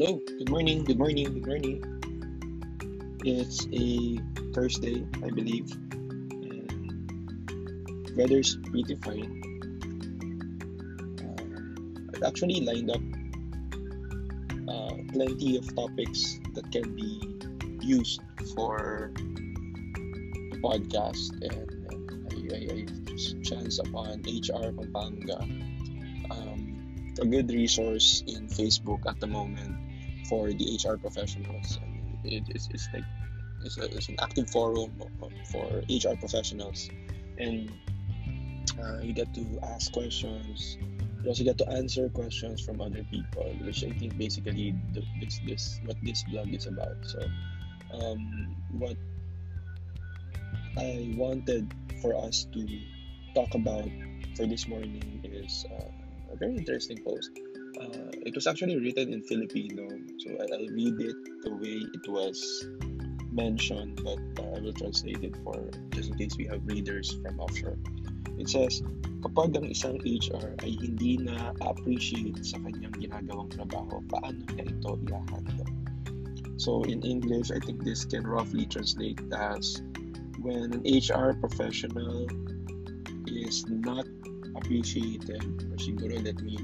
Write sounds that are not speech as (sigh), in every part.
hello. Good morning. Good morning. Good morning. It's a Thursday, I believe. And weather's pretty fine. Uh, I've actually lined up uh, plenty of topics that can be used for the podcast, and, and I, I, I chance upon HR Pampanga. Um, a good resource in Facebook at the moment for the HR professionals. It, it's, it's like it's, a, it's an active forum for HR professionals, and uh, you get to ask questions. You also get to answer questions from other people, which I think basically this this what this blog is about. So, um, what I wanted for us to talk about for this morning is. Uh, a very interesting post. Uh, it was actually written in Filipino, so I'll read it the way it was mentioned, but uh, I will translate it for just in case we have readers from offshore. It says, kapag ang isang HR ay hindi na appreciate sa kanyang ginagawang trabaho, paano niya ito i-handle? So in English, I think this can roughly translate as when an HR professional is not appreciated or siguro let me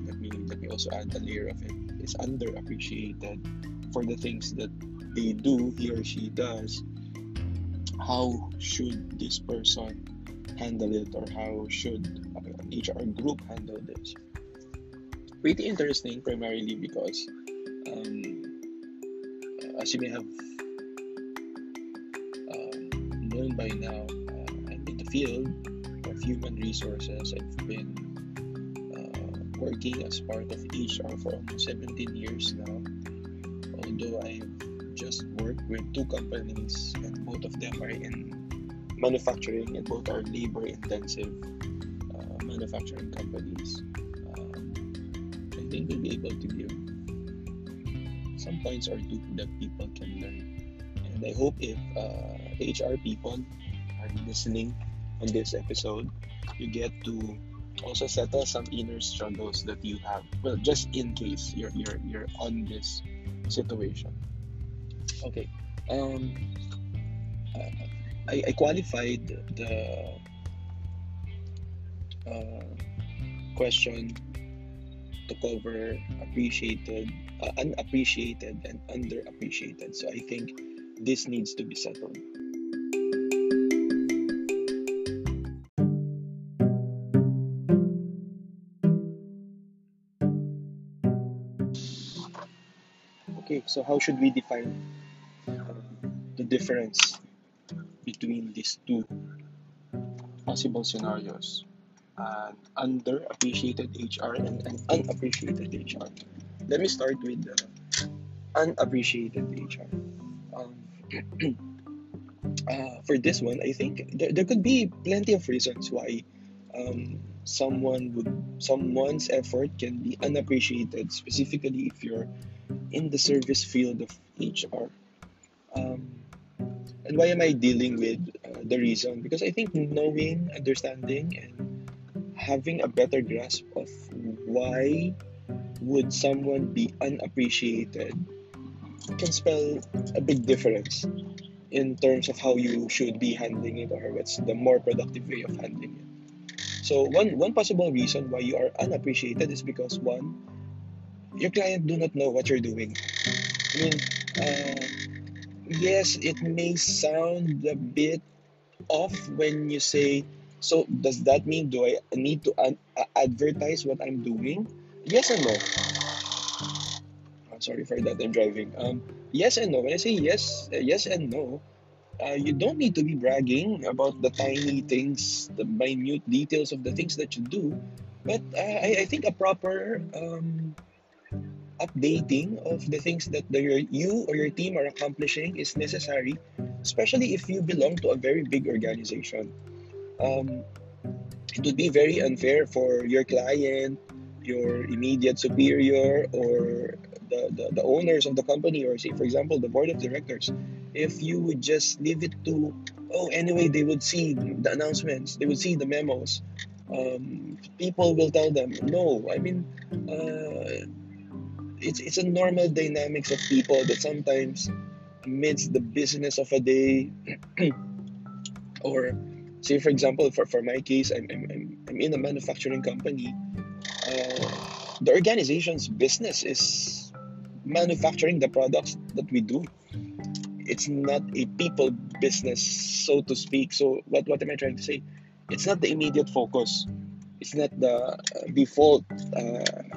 let me also add a layer of it is underappreciated for the things that they do he or she does how should this person handle it or how should an HR group handle this pretty interesting primarily because um, as you may have um, known by now uh, I'm in the field of human resources. I've been working as part of HR for almost 17 years now. Although I've just worked with two companies, and both of them are in manufacturing, and both are labor intensive uh, manufacturing companies. Um, I think we'll be able to give some points or two that people can learn. And I hope if uh, HR people are listening on this episode, you get to also settle some inner struggles that you have. Well, just in case you're you're you're on this situation. Okay. Um, I, I qualified the uh, question to cover appreciated, uh, unappreciated, and underappreciated. So I think this needs to be settled. So how should we define uh, the difference between these two possible scenarios? An underappreciated HR and an unappreciated HR. Let me start with the unappreciated HR. Um, (clears throat) uh, for this one, I think there, there could be plenty of reasons why um, someone would someone's effort can be unappreciated, specifically if you're in the service field of HR. Um, and why am I dealing with uh, the reason? Because I think knowing, understanding, and having a better grasp of why would someone be unappreciated can spell a big difference in terms of how you should be handling it or what's the more productive way of handling it. So one one possible reason why you are unappreciated is because one, your client do not know what you're doing. I mean, uh, yes, it may sound a bit off when you say, so does that mean do I need to ad- advertise what I'm doing? Yes and no. I'm sorry for that. I'm driving. Um, yes and no. When I say yes, uh, yes and no, uh, you don't need to be bragging about the tiny things, the minute details of the things that you do. But uh, I, I think a proper um, updating of the things that the, your, you or your team are accomplishing is necessary, especially if you belong to a very big organization. Um, it would be very unfair for your client, your immediate superior, or the, the, the owners of the company, or say, for example, the board of directors, if you would just leave it to, oh, anyway, they would see the announcements, they would see the memos. Um, people will tell them, no, I mean, uh, it's it's a normal dynamics of people that sometimes amidst the business of a day (clears throat) or say for example for, for my case I'm, I'm, I'm in a manufacturing company uh, the organization's business is manufacturing the products that we do. It's not a people business so to speak. So what, what am i trying to say? It's not the immediate focus. It's not the uh, default uh,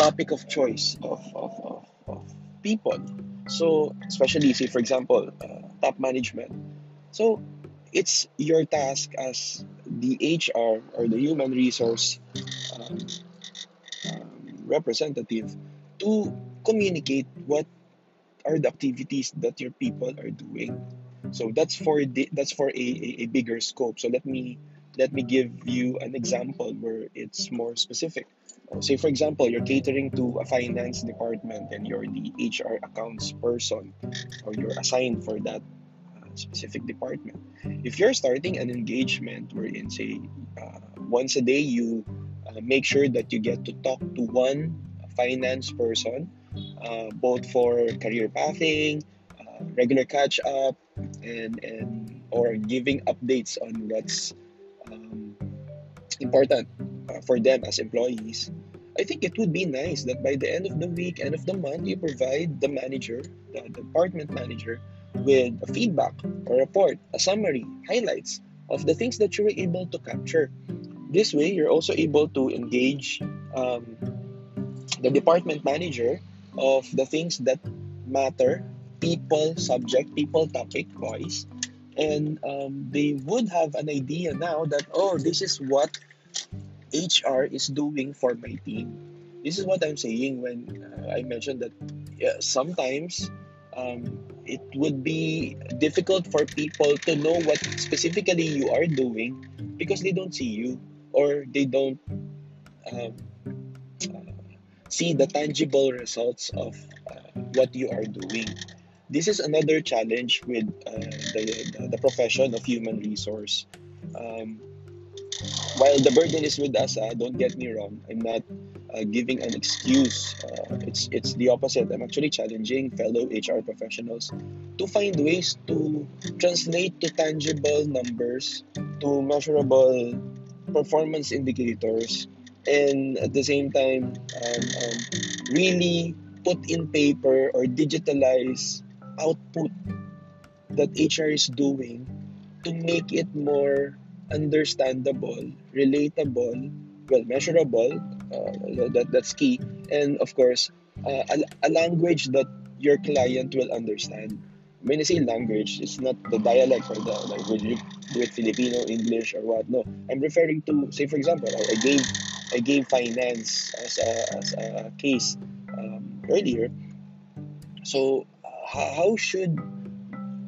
topic of choice of, of, of, of people. So especially say for example uh, top management. So it's your task as the hr or the human resource um, um, representative to communicate what are the activities that your people are doing. So that's for the, that's for a, a, a bigger scope. So let me let me give you an example where it's more specific. Say for example you're catering to a finance department and you're the hr accounts person or you're assigned for that uh, specific department. If you're starting an engagement wherein say uh, once a day you uh, make sure that you get to talk to one finance person uh, both for career pathing, uh, regular catch up, and and or giving updates on what's um, important uh, for them as employees. I think it would be nice that by the end of the week, end of the month, you provide the manager, the department manager, with a feedback or report, a summary, highlights of the things that you were able to capture. This way, you're also able to engage um, the department manager of the things that matter people subject people topic voice and um, they would have an idea now that oh this is what hr is doing for my team this is what i'm saying when uh, i mentioned that yeah, sometimes um, it would be difficult for people to know what specifically you are doing because they don't see you or they don't um, see the tangible results of uh, what you are doing. This is another challenge with uh, the, the profession of human resource. Um, while the burden is with us, uh, don't get me wrong, I'm not uh, giving an excuse. Uh, it's it's the opposite. I'm actually challenging fellow HR professionals to find ways to translate to tangible numbers, to measurable performance indicators and at the same time um, um, really put in paper or digitalize output that HR is doing to make it more understandable, relatable, well, measurable. Uh, that that's key, and of course, uh, a, a language that your client will understand. When I say language, it's not the dialect or the language. You do it Filipino, English, or what? No, I'm referring to say, for example, I, I gave I gave finance as a, as a case um, earlier. So, how should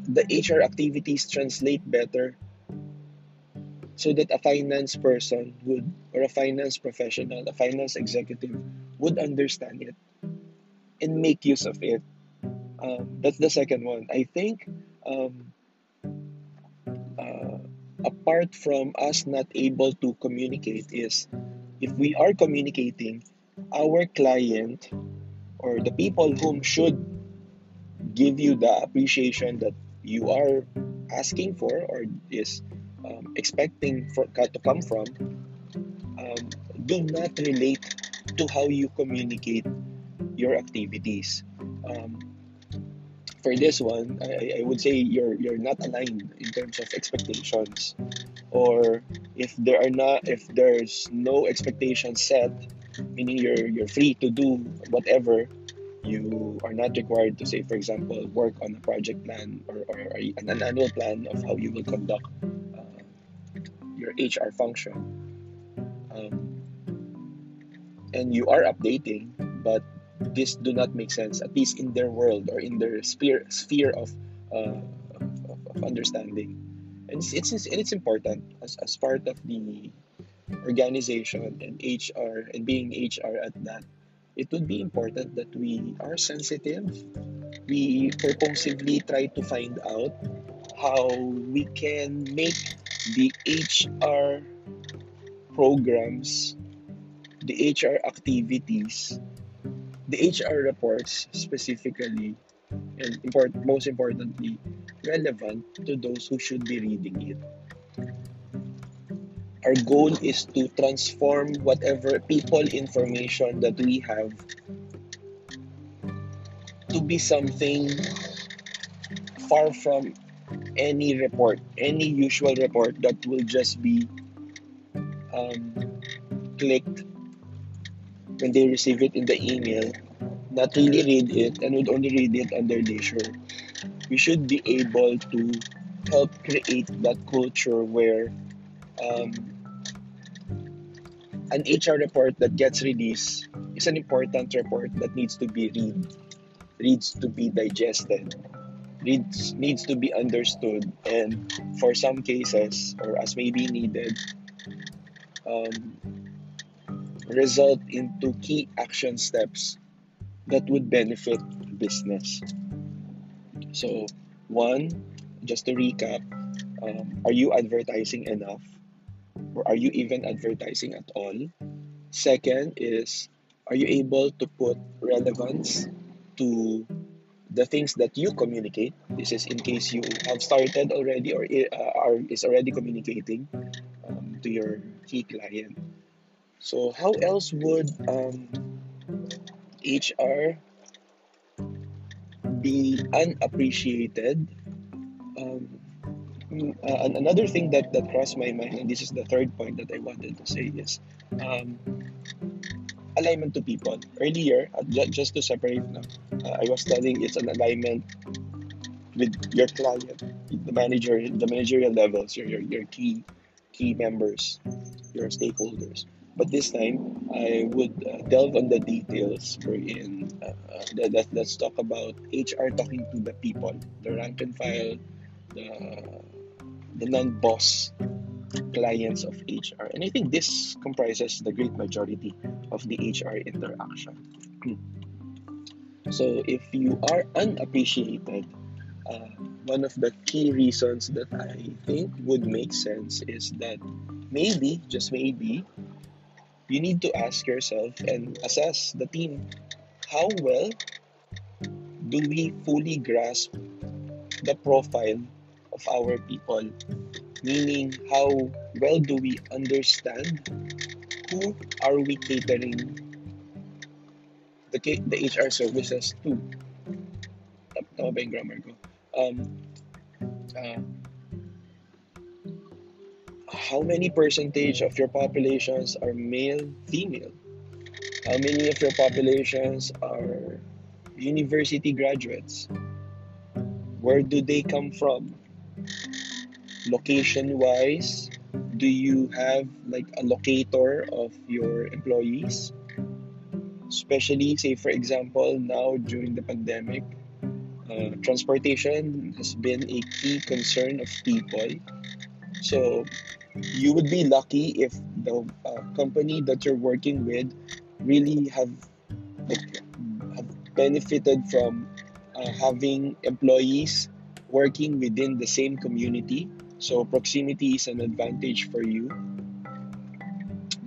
the HR activities translate better so that a finance person would, or a finance professional, a finance executive would understand it and make use of it? Um, that's the second one. I think um, uh, apart from us not able to communicate is if we are communicating, our client or the people whom should give you the appreciation that you are asking for or is um, expecting for to come from um, do not relate to how you communicate your activities. Um, for this one I, I would say you're you're not aligned in terms of expectations or if there are not if there's no expectation set meaning you're you're free to do whatever you are not required to say for example work on a project plan or, or an, an annual plan of how you will conduct uh, your hr function. Um, and you are updating but this do not make sense at least in their world or in their sphere sphere of, uh, of, of understanding. And it's, it's, it's important as, as part of the organization and HR and being HR at that it would be important that we are sensitive we purposively try to find out how we can make the HR programs the HR activities the HR reports specifically and import, most importantly relevant to those who should be reading it. Our goal is to transform whatever people information that we have to be something far from any report, any usual report that will just be um, clicked when they receive it in the email, not really read it, and would only read it under leisure. We should be able to help create that culture where um, an HR report that gets released is an important report that needs to be read, needs to be digested, needs needs to be understood, and for some cases, or as may be needed, um, result into key action steps that would benefit business. So, one, just to recap, um, are you advertising enough? Or are you even advertising at all? Second is, are you able to put relevance to the things that you communicate? This is in case you have started already or uh, are is already communicating um, to your key client. So how else would um, HR be unappreciated? Um, uh, another thing that, that crossed my mind, and this is the third point that I wanted to say, is um, alignment to people. Earlier, uh, just to separate, uh, I was telling it's an alignment with your client, the manager, the managerial levels, your, your, your key key members, your stakeholders. But this time, I would uh, delve on the details wherein uh, that, that, let's talk about HR talking to the people, the rank and file, the, the non-boss clients of HR. And I think this comprises the great majority of the HR interaction. so if you are unappreciated, uh, one of the key reasons that I think would make sense is that maybe, just maybe, you need to ask yourself and assess the team how well do we fully grasp the profile of our people meaning how well do we understand who are we catering the, the HR services to tama ba yung grammar ko um, uh, how many percentage of your populations are male, female? How many of your populations are university graduates? Where do they come from? Location wise, do you have like a locator of your employees? Especially, say, for example, now during the pandemic, uh, transportation has been a key concern of people. So, you would be lucky if the uh, company that you're working with really have like, have benefited from uh, having employees working within the same community so proximity is an advantage for you.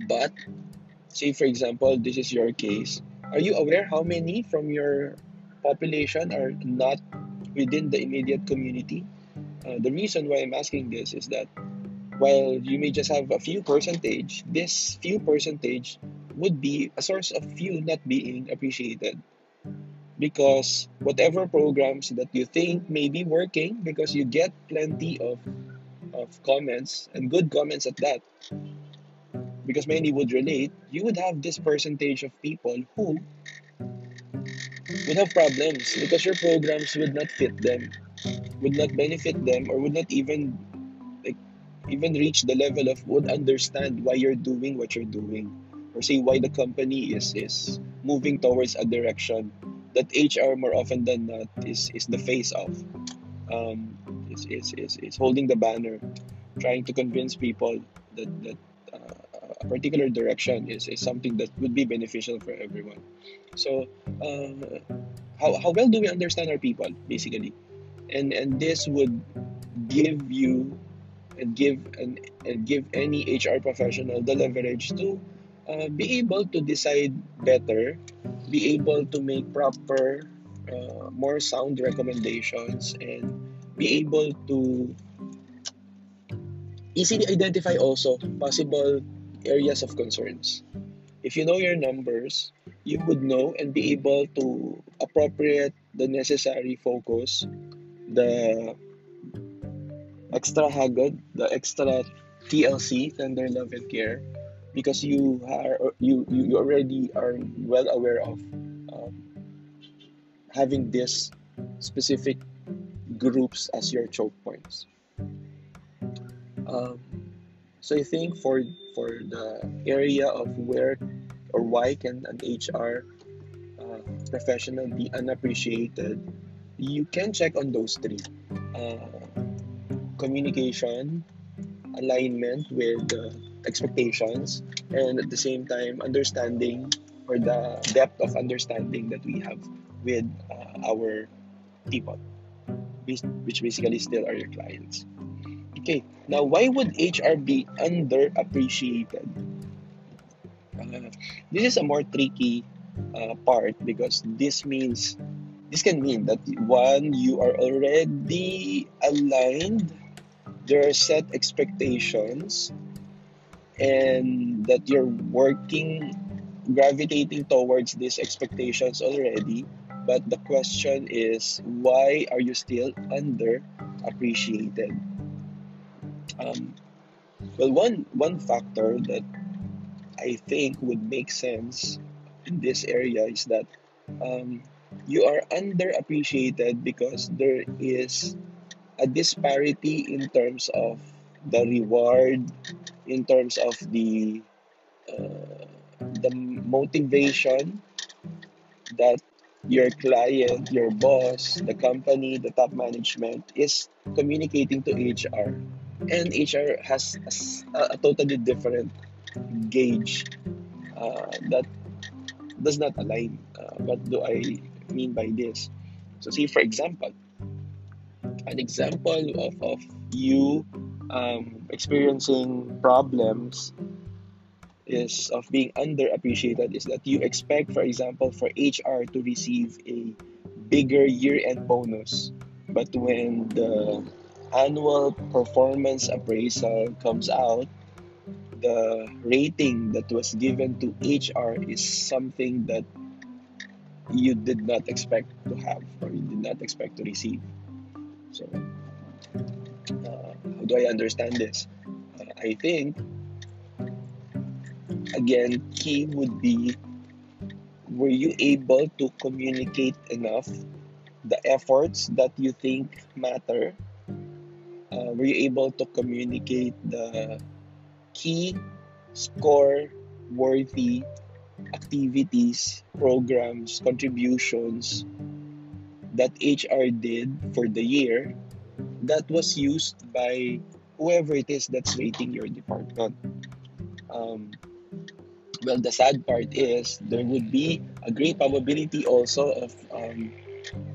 But say for example this is your case. Are you aware how many from your population are not within the immediate community? Uh, the reason why i'm asking this is that while you may just have a few percentage, this few percentage would be a source of few not being appreciated. Because whatever programs that you think may be working, because you get plenty of, of comments and good comments at that, because many would relate, you would have this percentage of people who would have problems because your programs would not fit them, would not benefit them, or would not even like even reach the level of would understand why you're doing what you're doing or say why the company is is moving towards a direction that HR more often than not is is the face of. Um, is, is, is, is holding the banner trying to convince people that, that uh, a particular direction is, is something that would be beneficial for everyone. So uh, how, how well do we understand our people basically? And and this would give you and give and, and give any HR professional the leverage to uh, be able to decide better, be able to make proper, uh, more sound recommendations, and be able to easily identify also possible areas of concerns. If you know your numbers, you would know and be able to appropriate the necessary focus, the extra hagod, the extra TLC, tender love and care, because you are you you already are well aware of um, having this specific groups as your choke points. Um, so I think for for the area of where or why can an HR uh, professional be unappreciated, you can check on those three: uh, communication, alignment with the expectations, and at the same time understanding or the depth of understanding that we have with uh, our people, which basically still are your clients. Okay, now why would HR be underappreciated? Uh, this is a more tricky uh, part because this means this can mean that one you are already aligned there are set expectations and that you're working gravitating towards these expectations already but the question is why are you still underappreciated? Um, well, one one factor that I think would make sense in this area is that um, you are underappreciated because there is a disparity in terms of the reward, in terms of the uh, the motivation that your client, your boss, the company, the top management is communicating to HR and HR has a, a totally different gauge uh, that does not align. Uh, what do I mean by this? So, see, for example, an example of, of you um, experiencing problems is of being underappreciated is that you expect, for example, for HR to receive a bigger year-end bonus, but when the annual performance appraisal comes out, the rating that was given to HR is something that you did not expect to have or you did not expect to receive. So, uh, how do I understand this? Uh, I think, again, key would be were you able to communicate enough the efforts that you think matter uh, were you able to communicate the key score worthy activities, programs, contributions that HR did for the year that was used by whoever it is that's rating your department. Um, well, the sad part is there would be a great probability also of um,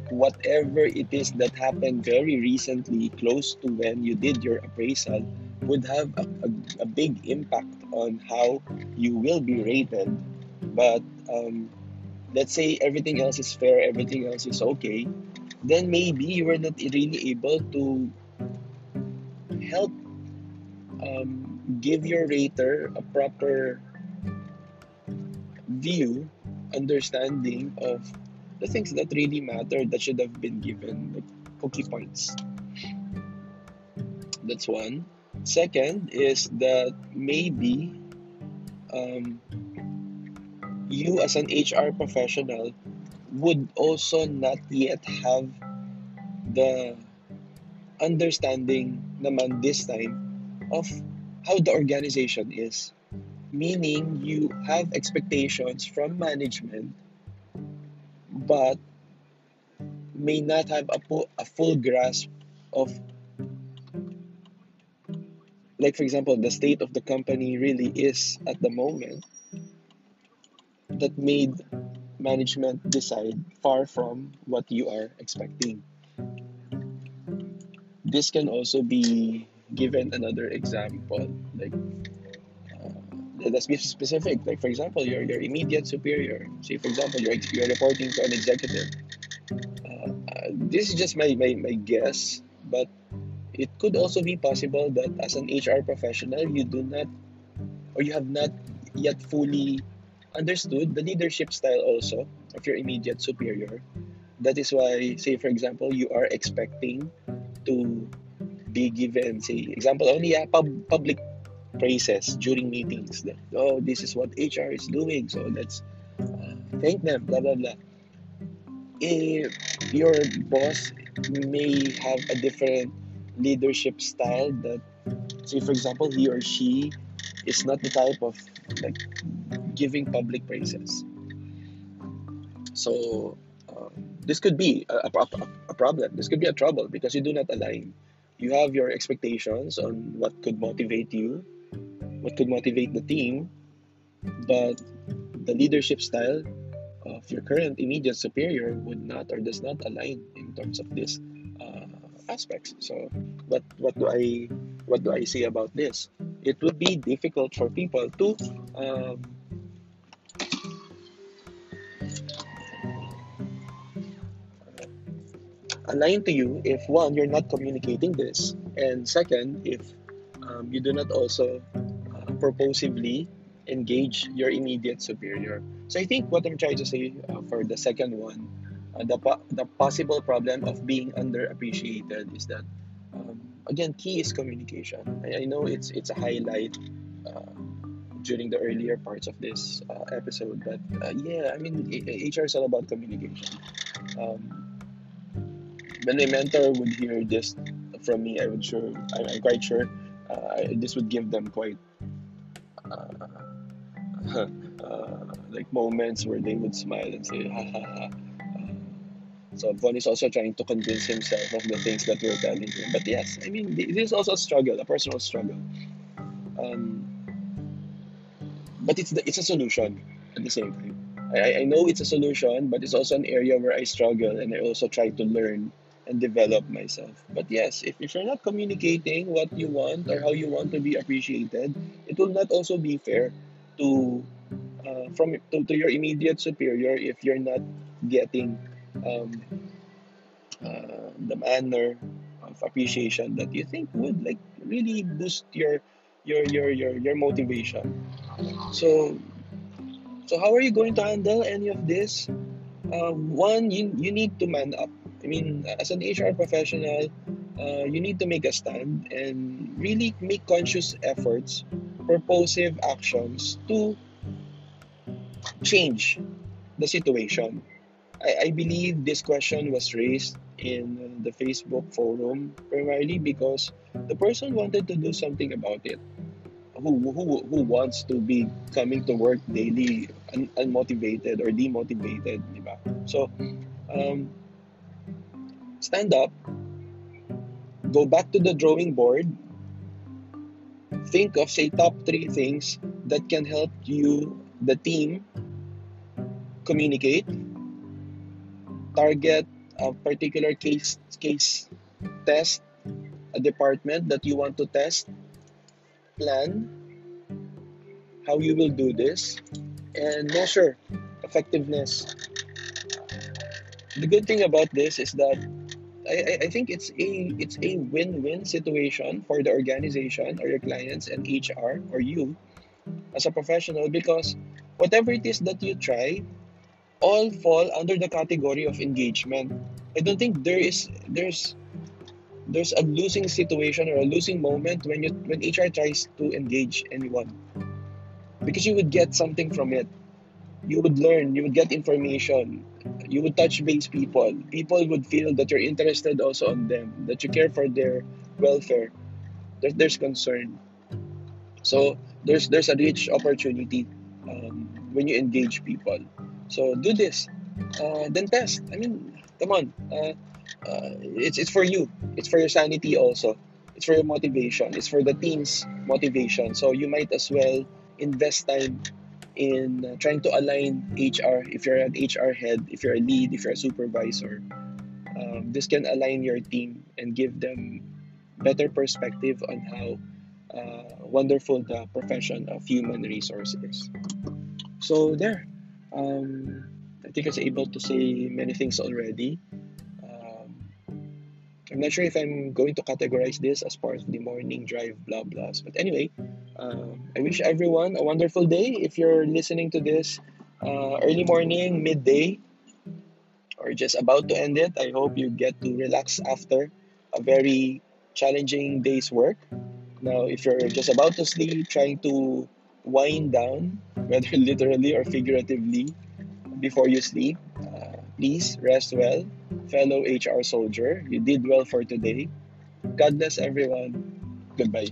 whatever it is that happened very recently, close to when you did your appraisal, would have a, a, a big impact on how you will be rated. But um, let's say everything else is fair, everything else is okay, then maybe you were not really able to help um, give your rater a proper view, understanding of the things that really matter that should have been given like cookie points. That's one. Second is that maybe um, you as an HR professional would also not yet have the understanding naman this time of how the organization is. Meaning you have expectations from management but may not have a, po- a full grasp of like for example the state of the company really is at the moment that made management decide far from what you are expecting. This can also be given another example like let's be specific. Like for example, your your immediate superior. Say for example, you're you're reporting to an executive. Uh, uh, this is just my, my my guess, but it could also be possible that as an HR professional, you do not or you have not yet fully understood the leadership style also of your immediate superior. That is why, say for example, you are expecting to be given, say, example only a pub- public praises during meetings. That oh this is what HR is doing so let's uh, thank them blah blah blah. If your boss may have a different leadership style that say for example he or she is not the type of like giving public praises. So uh, this could be a, a, a problem. This could be a trouble because you do not align. You have your expectations on what could motivate you what could motivate the team, but the leadership style of your current immediate superior would not or does not align in terms of this uh, aspects. So, what what do I what do I say about this? It would be difficult for people to um, align to you if one you're not communicating this, and second if um, you do not also purposively engage your immediate superior. So I think what I'm trying to say uh, for the second one, uh, the, po- the possible problem of being underappreciated is that um, again key is communication. I, I, know it's it's a highlight uh, during the earlier parts of this uh, episode, but uh, yeah, I mean HR is all about communication. Um, when a mentor would hear this from me, I would sure I'm, I'm quite sure uh, this would give them quite uh, uh, like moments where they would smile and say, ha ha ha. So Von is also trying to convince himself of the things that we're telling him. But yes, I mean, this is also a struggle, a personal struggle. Um, but it's the, it's a solution at the same time. I, I know it's a solution, but it's also an area where I struggle and I also try to learn and develop myself. But yes, if, if you're not communicating what you want or how you want to be appreciated, it will not also be fair to uh, from to, to your immediate superior if you're not getting um, uh, the manner of appreciation that you think would like really boost your your your your, your motivation. So so how are you going to handle any of this? Um, one, you, you need to man up I mean, as an HR professional, uh, you need to make a stand and really make conscious efforts, purposive actions to change the situation. I, I believe this question was raised in the Facebook forum primarily because the person wanted to do something about it. Who, who, who wants to be coming to work daily un- unmotivated or demotivated? So, um, stand up, go back to the drawing board, think of, say, top three things that can help you, the team, communicate, target a particular case, case test, a department that you want to test, plan how you will do this, and measure effectiveness. The good thing about this is that I, I think it's a it's a win-win situation for the organization or your clients and HR or you as a professional because whatever it is that you try all fall under the category of engagement. I don't think there is there's there's a losing situation or a losing moment when you when HR tries to engage anyone because you would get something from it you would learn, you would get information, you would touch base people. People would feel that you're interested also on them, that you care for their welfare, that there's concern. So there's there's a rich opportunity um, when you engage people. So do this, uh, then test. I mean, come on, uh, uh, it's it's for you. It's for your sanity also. It's for your motivation. It's for the team's motivation. So you might as well invest time in uh, trying to align HR. If you're an HR head, if you're a lead, if you're a supervisor, um, this can align your team and give them better perspective on how uh, wonderful the profession of human resources. Is. So there, um, I think I was able to say many things already. Um, I'm not sure if I'm going to categorize this as part of the morning drive blah blahs, but anyway, um, I wish everyone a wonderful day. If you're listening to this uh, early morning, midday, or just about to end it, I hope you get to relax after a very challenging day's work. Now, if you're just about to sleep, trying to wind down, (laughs) whether literally or figuratively, before you sleep, uh, please rest well. Fellow HR soldier, you did well for today. God bless everyone. Goodbye.